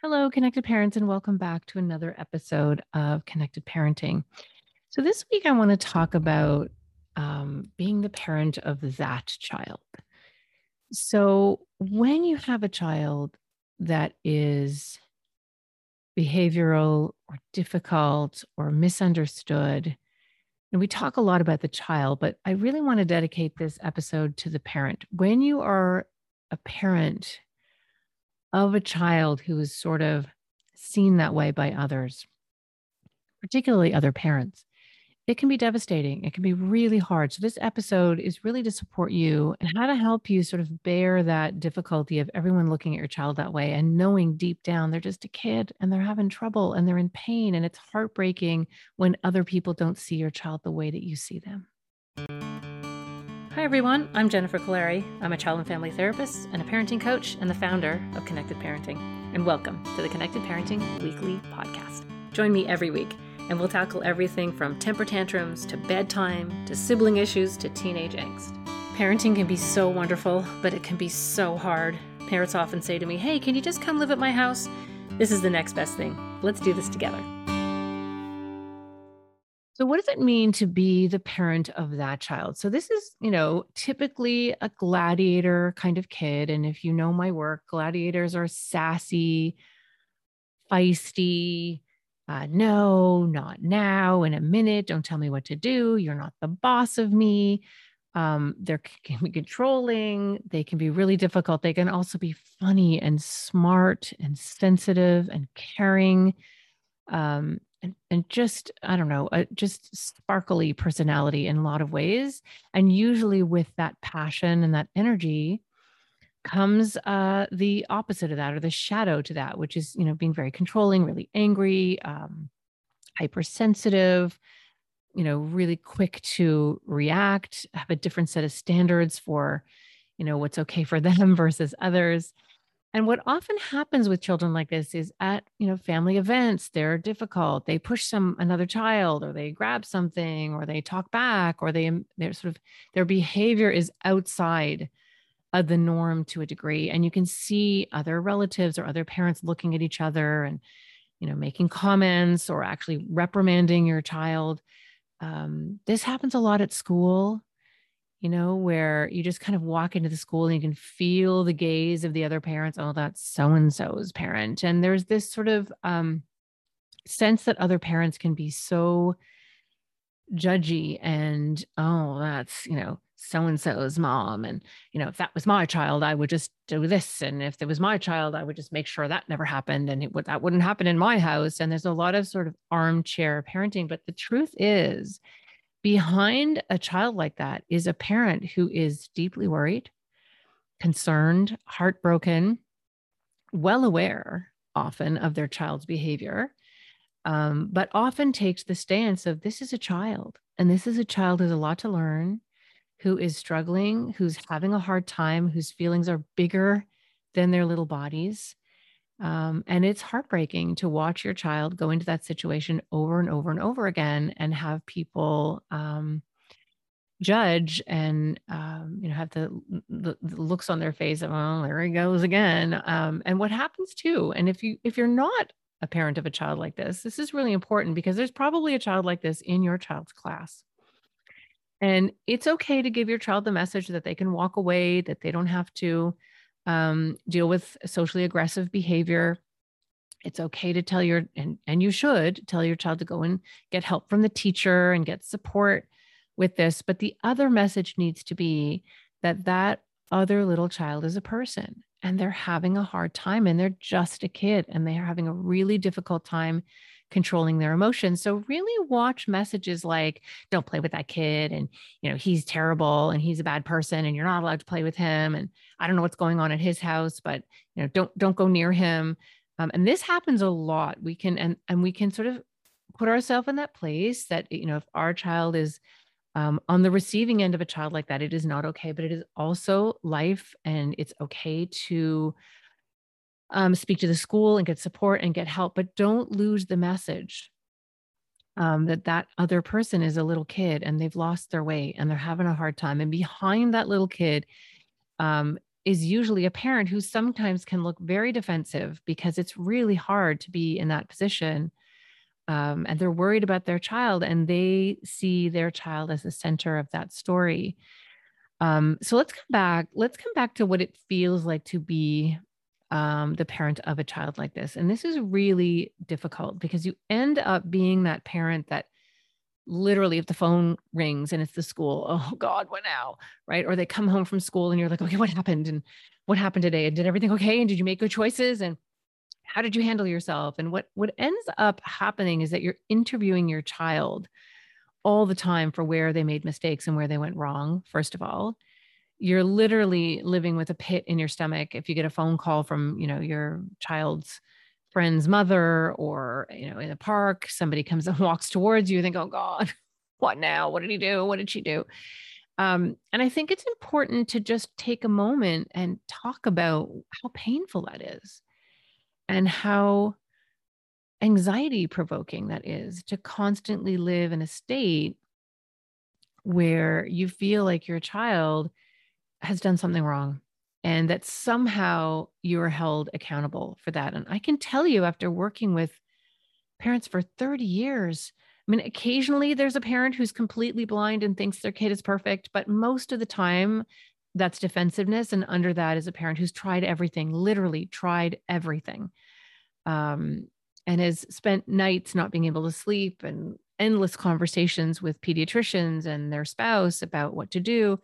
Hello, connected parents, and welcome back to another episode of Connected Parenting. So, this week I want to talk about um, being the parent of that child. So, when you have a child that is behavioral or difficult or misunderstood, and we talk a lot about the child, but I really want to dedicate this episode to the parent. When you are a parent of a child who is sort of seen that way by others, particularly other parents, it can be devastating. It can be really hard. So, this episode is really to support you and how to help you sort of bear that difficulty of everyone looking at your child that way and knowing deep down they're just a kid and they're having trouble and they're in pain. And it's heartbreaking when other people don't see your child the way that you see them. Hi, everyone. I'm Jennifer Kolari. I'm a child and family therapist and a parenting coach and the founder of Connected Parenting. And welcome to the Connected Parenting Weekly Podcast. Join me every week, and we'll tackle everything from temper tantrums to bedtime to sibling issues to teenage angst. Parenting can be so wonderful, but it can be so hard. Parents often say to me, Hey, can you just come live at my house? This is the next best thing. Let's do this together. So, what does it mean to be the parent of that child? So, this is, you know, typically a gladiator kind of kid. And if you know my work, gladiators are sassy, feisty, uh, no, not now, in a minute, don't tell me what to do. You're not the boss of me. Um, they can be controlling. They can be really difficult. They can also be funny and smart and sensitive and caring. Um, and, and just i don't know just sparkly personality in a lot of ways. And usually with that passion and that energy comes uh, the opposite of that or the shadow to that which is you know being very controlling really angry um, hypersensitive you know really quick to react have a different set of standards for you know what's okay for them versus others and what often happens with children like this is at, you know, family events, they're difficult. They push some another child or they grab something or they talk back or they they're sort of their behavior is outside of the norm to a degree and you can see other relatives or other parents looking at each other and you know making comments or actually reprimanding your child um, this happens a lot at school you know, where you just kind of walk into the school and you can feel the gaze of the other parents. Oh, that's so and so's parent. And there's this sort of um, sense that other parents can be so judgy and, oh, that's, you know, so and so's mom. And, you know, if that was my child, I would just do this. And if it was my child, I would just make sure that never happened and it would, that wouldn't happen in my house. And there's a lot of sort of armchair parenting. But the truth is, behind a child like that is a parent who is deeply worried, concerned, heartbroken, well aware often of their child's behavior, um, but often takes the stance of this is a child and this is a child has a lot to learn, who is struggling, who's having a hard time, whose feelings are bigger than their little bodies. Um, and it's heartbreaking to watch your child go into that situation over and over and over again and have people um, judge and um, you know have the, the, the, looks on their face of oh there he goes again. Um, and what happens too and if you if you're not a parent of a child like this this is really important because there's probably a child like this in your child's class. And it's okay to give your child the message that they can walk away that they don't have to um, deal with socially aggressive behavior. It's okay to tell your and, and you should tell your child to go and get help from the teacher and get support with this. But the other message needs to be that that other little child is a person and they're having a hard time and they're just a kid and they're having a really difficult time controlling their emotions. So really watch messages like don't play with that kid and you know he's terrible and he's a bad person and you're not allowed to play with him and I don't know what's going on at his house but you know don't don't go near him. Um, and this happens a lot. We can and and we can sort of put ourselves in that place that you know if our child is um, on the receiving end of a child like that, it is not okay, but it is also life and it's okay to um, speak to the school and get support and get help, but don't lose the message um, that that other person is a little kid and they've lost their way and they're having a hard time. And behind that little kid um, is usually a parent who sometimes can look very defensive because it's really hard to be in that position. Um, and they're worried about their child and they see their child as the center of that story. Um, so let's come back. Let's come back to what it feels like to be um, the parent of a child like this. And this is really difficult because you end up being that parent that literally, if the phone rings and it's the school, oh God, what now? Right. Or they come home from school and you're like, okay, what happened? And what happened today? And did everything okay? And did you make good choices? And how did you handle yourself? And what what ends up happening is that you're interviewing your child all the time for where they made mistakes and where they went wrong, first of all you're literally living with a pit in your stomach if you get a phone call from you know your child's friend's mother or you know in the park somebody comes and walks towards you you think oh god what now? What did he do? What did she do? Um, and i think it's important to just take a moment and talk about how painful that is and how anxiety provoking that is to constantly live in a state where you feel like your child has done something wrong and that somehow you're held accountable for that. And I can tell you after working with parents for 30 years, I mean, occasionally there's a parent who's completely blind and thinks their kid is perfect, but most of the time that's defensiveness. And under that is a parent who's tried everything, literally tried everything, um, and has spent nights not being able to sleep and endless conversations with pediatricians and their spouse about what to do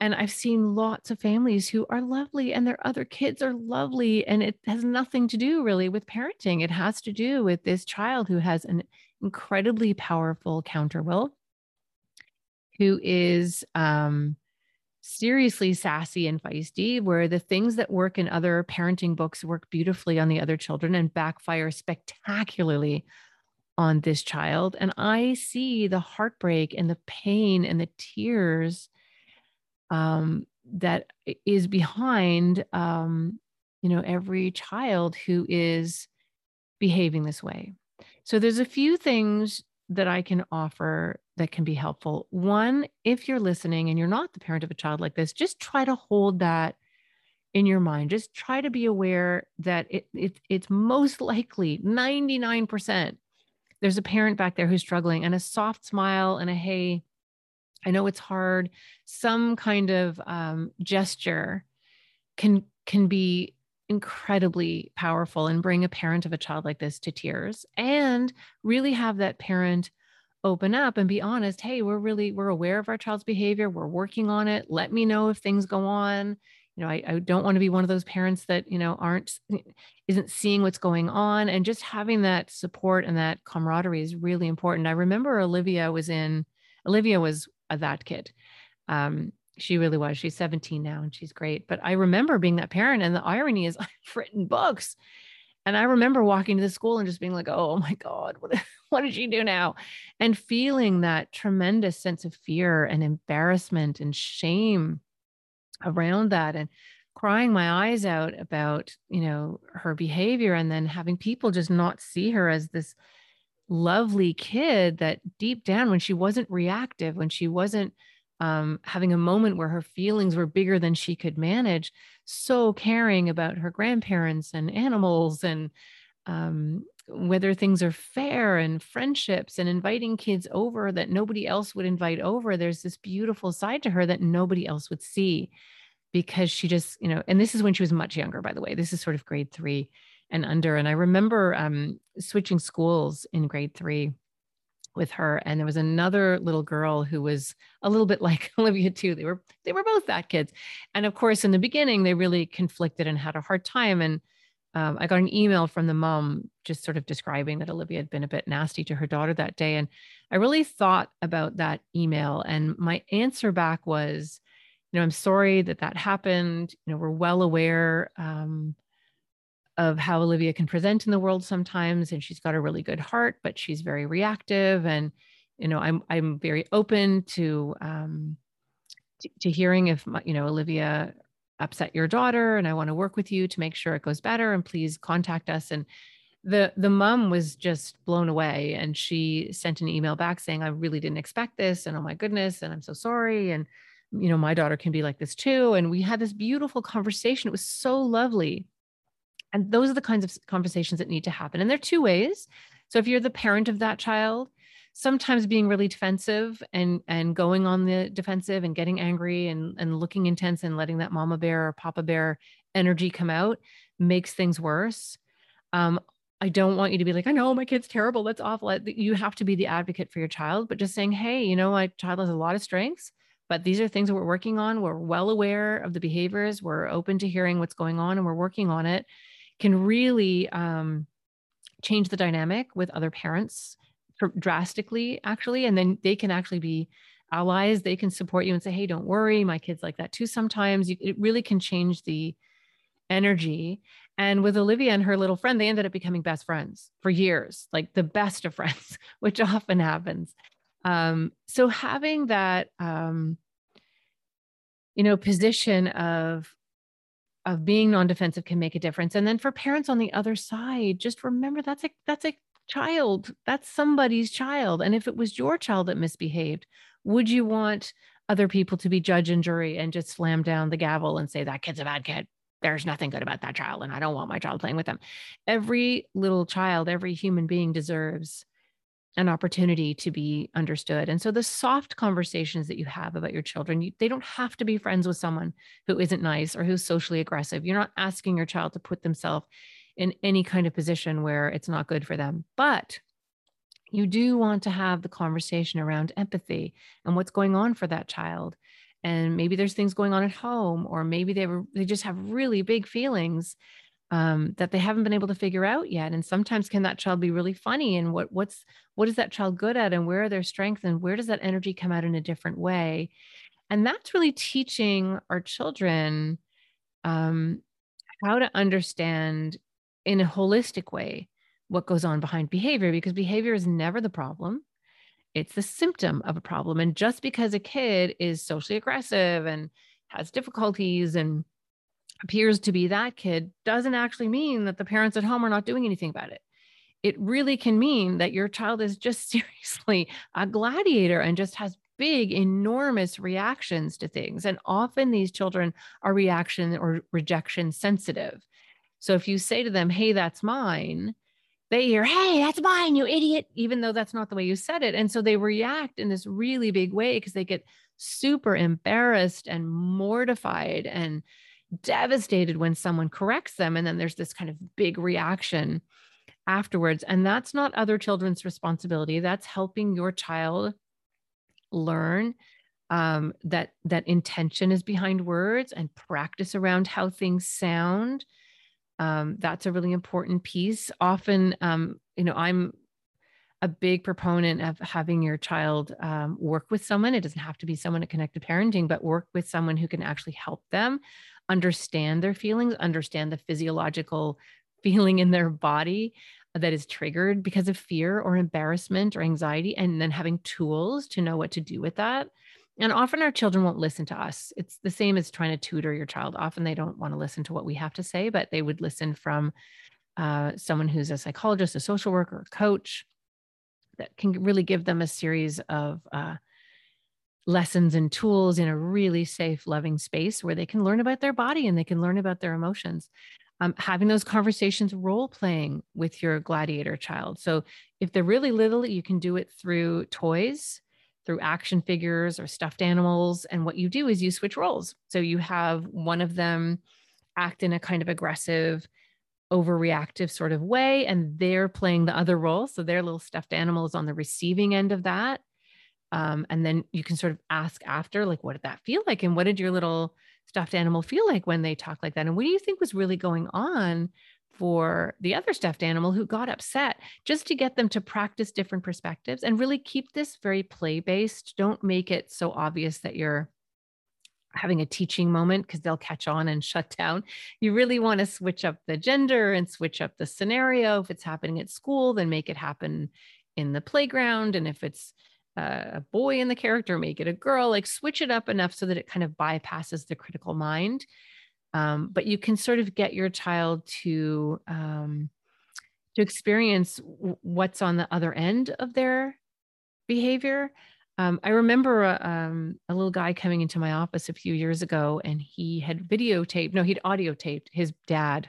and I've seen lots of families who are lovely and their other kids are lovely. And it has nothing to do really with parenting. It has to do with this child who has an incredibly powerful counter will, who is um, seriously sassy and feisty, where the things that work in other parenting books work beautifully on the other children and backfire spectacularly on this child. And I see the heartbreak and the pain and the tears um, that is behind um, you know every child who is behaving this way. So there's a few things that i can offer that can be helpful. One if you're listening and you're not the parent of a child like this just try to hold that in your mind. Just try to be aware that it, it it's most likely 99% there's a parent back there who's struggling and a soft smile and a hey I know it's hard. Some kind of um, gesture can can be incredibly powerful and bring a parent of a child like this to tears and really have that parent open up and be honest hey we're really we're aware of our child's behavior. We're working on it. Let me know if things go on. You know I, I don't want to be one of those parents that you know aren't isn't seeing what's going on and just having that support and that camaraderie is really important. I remember olivia was in olivia was that kid. Um, she really was. She's 17 now and she's great. But I remember being that parent. And the irony is, I've written books. And I remember walking to the school and just being like, oh my God, what, what did she do now? And feeling that tremendous sense of fear and embarrassment and shame around that. And crying my eyes out about, you know, her behavior and then having people just not see her as this lovely kid that deep down when she wasn't reactive when she wasn't um, having a moment where her feelings were bigger than she could manage so caring about her grandparents and animals and um, whether things are fair and friendships and inviting kids over that nobody else would invite over there's this beautiful side to her that nobody else would see because she just you know and this is when she was much younger by the way. This is sort of grade three and under. And I remember um, switching schools in grade three with her and there was another little girl who was a little bit like Olivia too they were they were both that kids and of course in the beginning they really conflicted and had a hard time and um, I got an email from the mom just sort of describing that Olivia had been a bit nasty to her daughter that day and I really thought about that email and my answer back was you know I'm sorry that that happened you know we're well aware um, of how Olivia can present in the world sometimes and she's got a really good heart but she's very reactive and you know I'm I'm very open to um to, to hearing if you know Olivia upset your daughter and I want to work with you to make sure it goes better and please contact us and the the mom was just blown away and she sent an email back saying I really didn't expect this and oh my goodness and I'm so sorry and you know, my daughter can be like this too. And we had this beautiful conversation. It was so lovely. And those are the kinds of conversations that need to happen. And there are two ways. So if you're the parent of that child, sometimes being really defensive and and going on the defensive and getting angry and and looking intense and letting that mama bear or papa bear energy come out makes things worse. Um, I don't want you to be like, I know my kid's terrible. That's awful. You have to be the advocate for your child, but just saying, hey, you know, my child has a lot of strengths, but these are things that we're working on. We're well aware of the behaviors. We're open to hearing what's going on and we're working on it can really um, change the dynamic with other parents drastically, actually. And then they can actually be allies. They can support you and say, hey, don't worry. My kid's like that too sometimes. You, it really can change the energy. And with Olivia and her little friend, they ended up becoming best friends for years, like the best of friends, which often happens. Um, so having that, um, you know, position of of being non-defensive can make a difference. And then for parents on the other side, just remember that's a that's a child. That's somebody's child. And if it was your child that misbehaved, would you want other people to be judge and jury and just slam down the gavel and say that kid's a bad kid? There's nothing good about that child, and I don't want my child playing with them. Every little child, every human being deserves an opportunity to be understood. And so the soft conversations that you have about your children, you, they don't have to be friends with someone who isn't nice or who's socially aggressive. You're not asking your child to put themselves in any kind of position where it's not good for them. But you do want to have the conversation around empathy and what's going on for that child. And maybe there's things going on at home, or maybe they were they just have really big feelings um, that they haven't been able to figure out yet. And sometimes can that child be really funny? And what what's what is that child good at? And where are their strengths? And where does that energy come out in a different way? And that's really teaching our children um, how to understand in a holistic way what goes on behind behavior, because behavior is never the problem. It's the symptom of a problem. And just because a kid is socially aggressive and has difficulties and appears to be that kid doesn't actually mean that the parents at home are not doing anything about it. It really can mean that your child is just seriously a gladiator and just has big, enormous reactions to things. And often these children are reaction or rejection sensitive. So if you say to them, hey, that's mine, they hear, hey, that's mine, you idiot, even though that's not the way you said it. And so they react in this really big way because they get super embarrassed and mortified and devastated when someone corrects them. And then there's this kind of big reaction afterwards. And that's not other children's responsibility. That's helping your child learn um, that that intention is behind words and practice around how things sound. Um, that's a really important piece. Often, um, you know, I'm a big proponent of having your child um, work with someone. It doesn't have to be someone at Connected Parenting, but work with someone who can actually help them understand their feelings, understand the physiological feeling in their body that is triggered because of fear or embarrassment or anxiety, and then having tools to know what to do with that. And often our children won't listen to us. It's the same as trying to tutor your child. Often they don't want to listen to what we have to say, but they would listen from uh, someone who's a psychologist, a social worker, a coach that can really give them a series of uh, lessons and tools in a really safe, loving space where they can learn about their body and they can learn about their emotions. Um, having those conversations, role playing with your gladiator child. So, if they're really little, you can do it through toys, through action figures or stuffed animals. And what you do is you switch roles. So, you have one of them act in a kind of aggressive, overreactive sort of way, and they're playing the other role. So, their little stuffed animal is on the receiving end of that um, and then you can sort of ask after like what did that feel like and what did your little stuffed animal feel like when they talk like that and what do you think was really going on for the other stuffed animal who got upset just to get them to practice different perspectives and really keep this very play based don't make it so obvious that you're having a teaching moment because they'll catch on and shut down. You really want to switch up the gender and switch up the scenario. If it's happening at school, then make it happen in the playground. And if it's a boy in the character, make it a girl, like switch it up enough so that it kind of bypasses the critical mind. Um, but you can sort of get your child to um, to experience what's on the other end of their behavior Um, I remember a, um, a little guy coming into my office a few years ago, and he had videotaped, no, he'd audio taped his dad,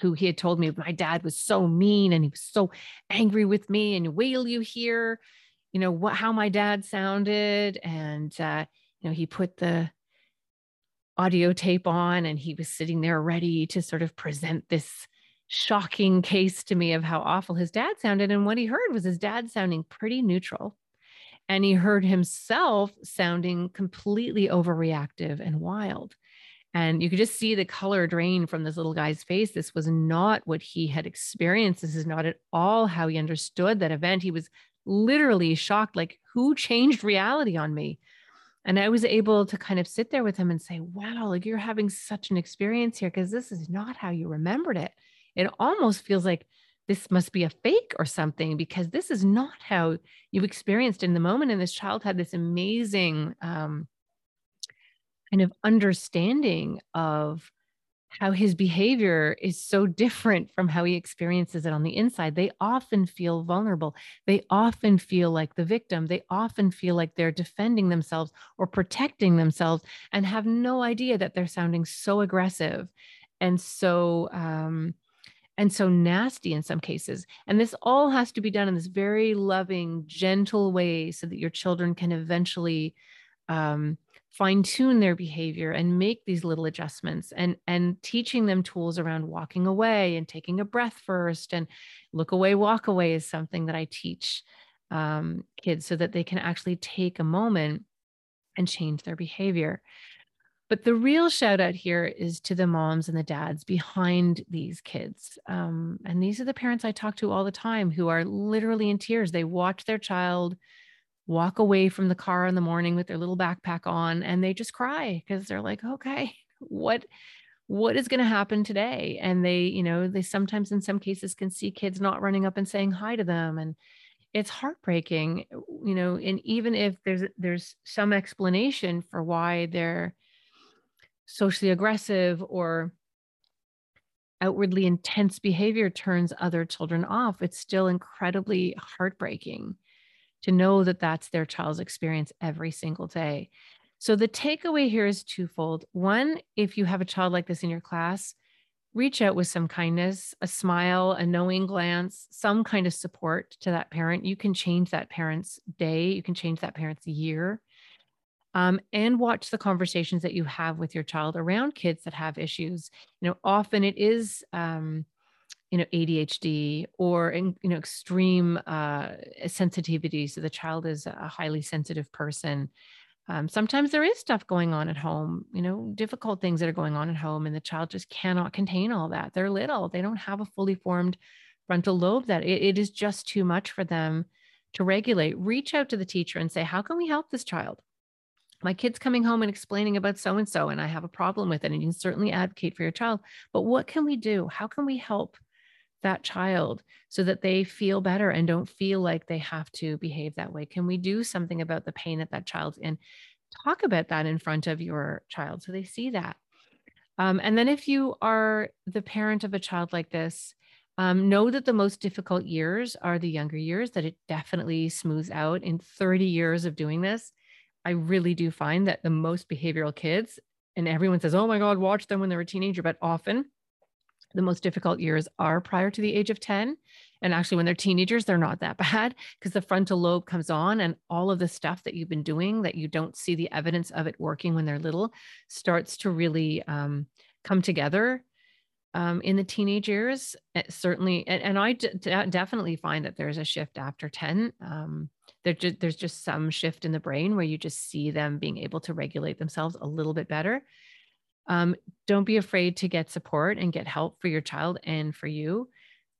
who he had told me my dad was so mean and he was so angry with me. And will you hear, you know, what how my dad sounded? And uh, you know, he put the audio tape on, and he was sitting there ready to sort of present this shocking case to me of how awful his dad sounded. And what he heard was his dad sounding pretty neutral and he heard himself sounding completely overreactive and wild. And you could just see the color drain from this little guy's face. This was not what he had experienced. This is not at all how he understood that event. He was literally shocked like, who changed reality on me? And I was able to kind of sit there with him and say, wow, like you're having such an experience here because this is not how you remembered it. It almost feels like this must be a fake or something because this is not how you experienced in the moment and this child had this amazing um, kind of understanding of how his behavior is so different from how he experiences it on the inside. They often feel vulnerable. They often feel like the victim. They often feel like they're defending themselves or protecting themselves and have no idea that they're sounding so aggressive and so um, and so nasty in some cases. And this all has to be done in this very loving, gentle way so that your children can eventually um, fine tune their behavior and make these little adjustments and and teaching them tools around walking away and taking a breath first and look away walk away is something that i teach um, kids so that they can actually take a moment and change their behavior but the real shout out here is to the moms and the dads behind these kids. Um, and these are the parents I talk to all the time who are literally in tears. They watch their child walk away from the car in the morning with their little backpack on and they just cry because they're like, okay, what what is going to happen today? And they you know they sometimes in some cases can see kids not running up and saying hi to them and it's heartbreaking you know and even if there's there's some explanation for why they're socially aggressive or outwardly intense behavior turns other children off, it's still incredibly heartbreaking to know that that's their child's experience every single day. So the takeaway here is twofold. One, if you have a child like this in your class, reach out with some kindness, a smile, a knowing glance, some kind of support to that parent. You can change that parent's day, you can change that parent's year um, and watch the conversations that you have with your child around kids that have issues. You know, often it is, um, you know, ADHD or in, you know extreme uh, sensitivity. So the child is a highly sensitive person. Um, sometimes there is stuff going on at home, you know, difficult things that are going on at home, and the child just cannot contain all that. They're little; they don't have a fully formed frontal lobe. That it, it is just too much for them to regulate. Reach out to the teacher and say, "How can we help this child?" my kid's coming home and explaining about so and so and i have a problem with it and you can certainly advocate for your child but what can we do how can we help that child so that they feel better and don't feel like they have to behave that way. Can we do something about the pain that that child's in? Talk about that in front of your child so they see that. Um, and then if you are the parent of a child like this um, know that the most difficult years are the younger years that it definitely smooths out in 30 years of doing this. I really do find that the most behavioral kids, and everyone says, oh my God, watch them when they're a teenager, but often the most difficult years are prior to the age of 10. And actually, when they're teenagers, they're not that bad because the frontal lobe comes on and all of the stuff that you've been doing that you don't see the evidence of it working when they're little starts to really um, come together um, in the teenage years. It eh, certainly, and, and definitely find that there's a shift after 10. Um, just, there's just some shift in the brain where you just see them being able to regulate themselves a little bit better. Um, don't be afraid to get support and get help for your child and for you.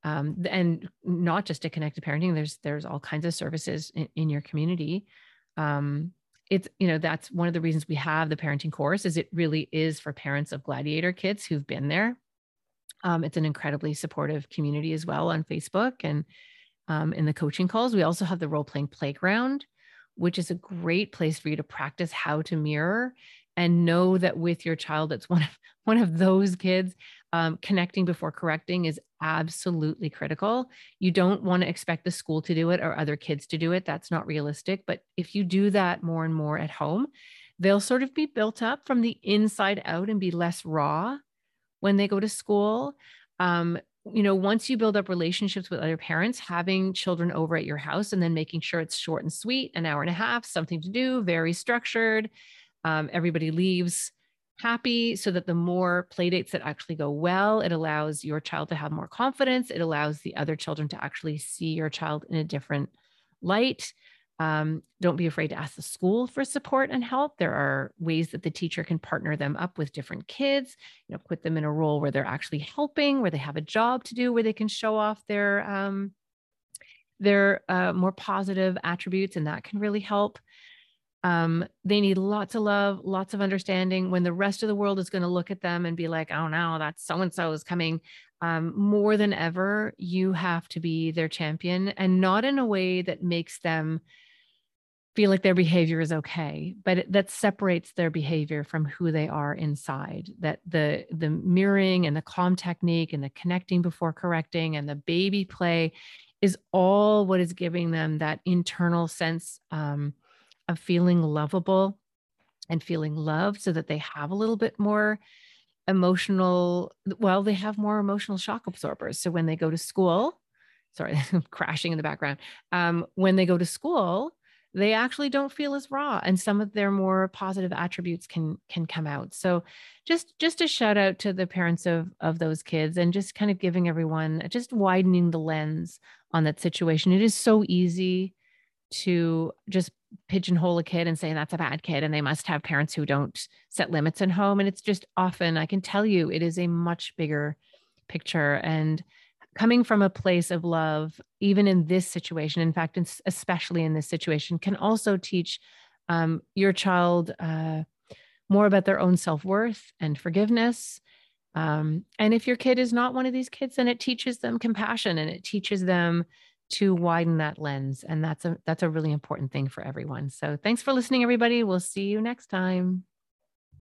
Um, and not just to connected parenting, there's there's all kinds of services in, in your community. Um, it's you know that's one of the reasons we have the parenting course is it really is for parents of gladiator kids who've been there. Um, it's an incredibly supportive community as well on Facebook and um, in the coaching calls. We also have the role playing playground, which is a great place for you to practice how to mirror and know that with your child, it's one of one of those kids. um, connecting before correcting is absolutely critical. You don't want to expect the school to do it or other kids to do it. That's not realistic. But if you do that more and more at home, they'll sort of be built up from the inside out and be less raw when they go to school. Um, you know, once you build up relationships with other parents, having children over at your house and then making sure it's short and sweet, an hour and a half, something to do, very structured. Um, everybody leaves happy so that the more play dates that actually go well, it allows your child to have more confidence. It allows the other children to actually see your child in a different light. Um, don't be afraid to ask the school for support and help. There are ways that the teacher can partner them up with different kids, you know, put them in a role where they're actually helping, where they have a job to do, where they can show off their um, their uh, more positive attributes, and that can really help. Um, they need lots of love, lots of understanding. When the rest of the world is going to look at them and be like, "Oh no, that's so and so is coming," um, more than ever, you have to be their champion, and not in a way that makes them feel like their behavior is okay but that separates their behavior from who they are inside that the the mirroring and the calm technique and the connecting before correcting and the baby play is all what is giving them that internal sense um, of feeling lovable and feeling loved so that they have a little bit more emotional well they have more emotional shock absorbers. So when they go to school sorry crashing in the background um, when they go to school they actually don't feel as raw and some of their more positive attributes can can come out. So just just a shout out to the parents of of those kids and just kind of giving everyone just widening the lens on that situation. It is so easy to just pigeonhole a kid and say that's a bad kid and they must have parents who don't set limits at home and it's just often i can tell you it is a much bigger picture and coming from a place of love, even in this situation, in fact, especially in this situation, can also teach um, your child uh, more about their own self worth and forgiveness. Um, and if your kid is not one of these kids, then it teaches them compassion and it teaches them to widen that lens. And that's a that's a really important thing for everyone. So thanks for listening, everybody. We'll see you next time.